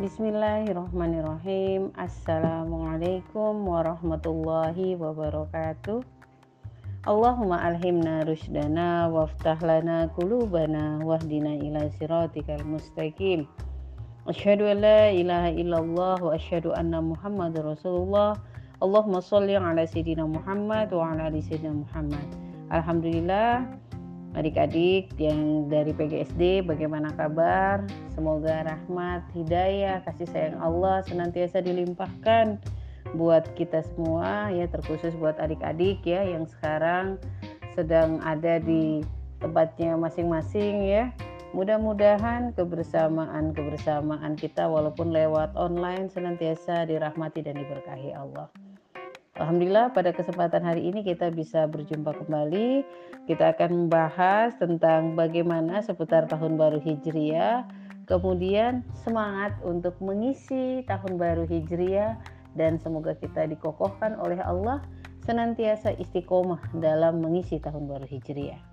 Bismillahirrahmanirrahim. Assalamualaikum warahmatullahi wabarakatuh. Allahumma alhimna rushdana waftah lana kulubana wahdina ila siratikal mustaqim. Asyhadu an la ilaha illallah wa asyhadu anna Muhammad Rasulullah. Allahumma sholli ala sayyidina Muhammad wa ala ali sayyidina Muhammad. Alhamdulillah adik-adik yang dari PGSD bagaimana kabar? Semoga rahmat, hidayah, kasih sayang Allah senantiasa dilimpahkan buat kita semua ya terkhusus buat adik-adik ya yang sekarang sedang ada di tempatnya masing-masing ya. Mudah-mudahan kebersamaan kebersamaan kita walaupun lewat online senantiasa dirahmati dan diberkahi Allah. Alhamdulillah pada kesempatan hari ini kita bisa berjumpa kembali. Kita akan membahas tentang bagaimana seputar tahun baru Hijriah, kemudian semangat untuk mengisi tahun baru Hijriah dan semoga kita dikokohkan oleh Allah senantiasa istiqomah dalam mengisi tahun baru Hijriah.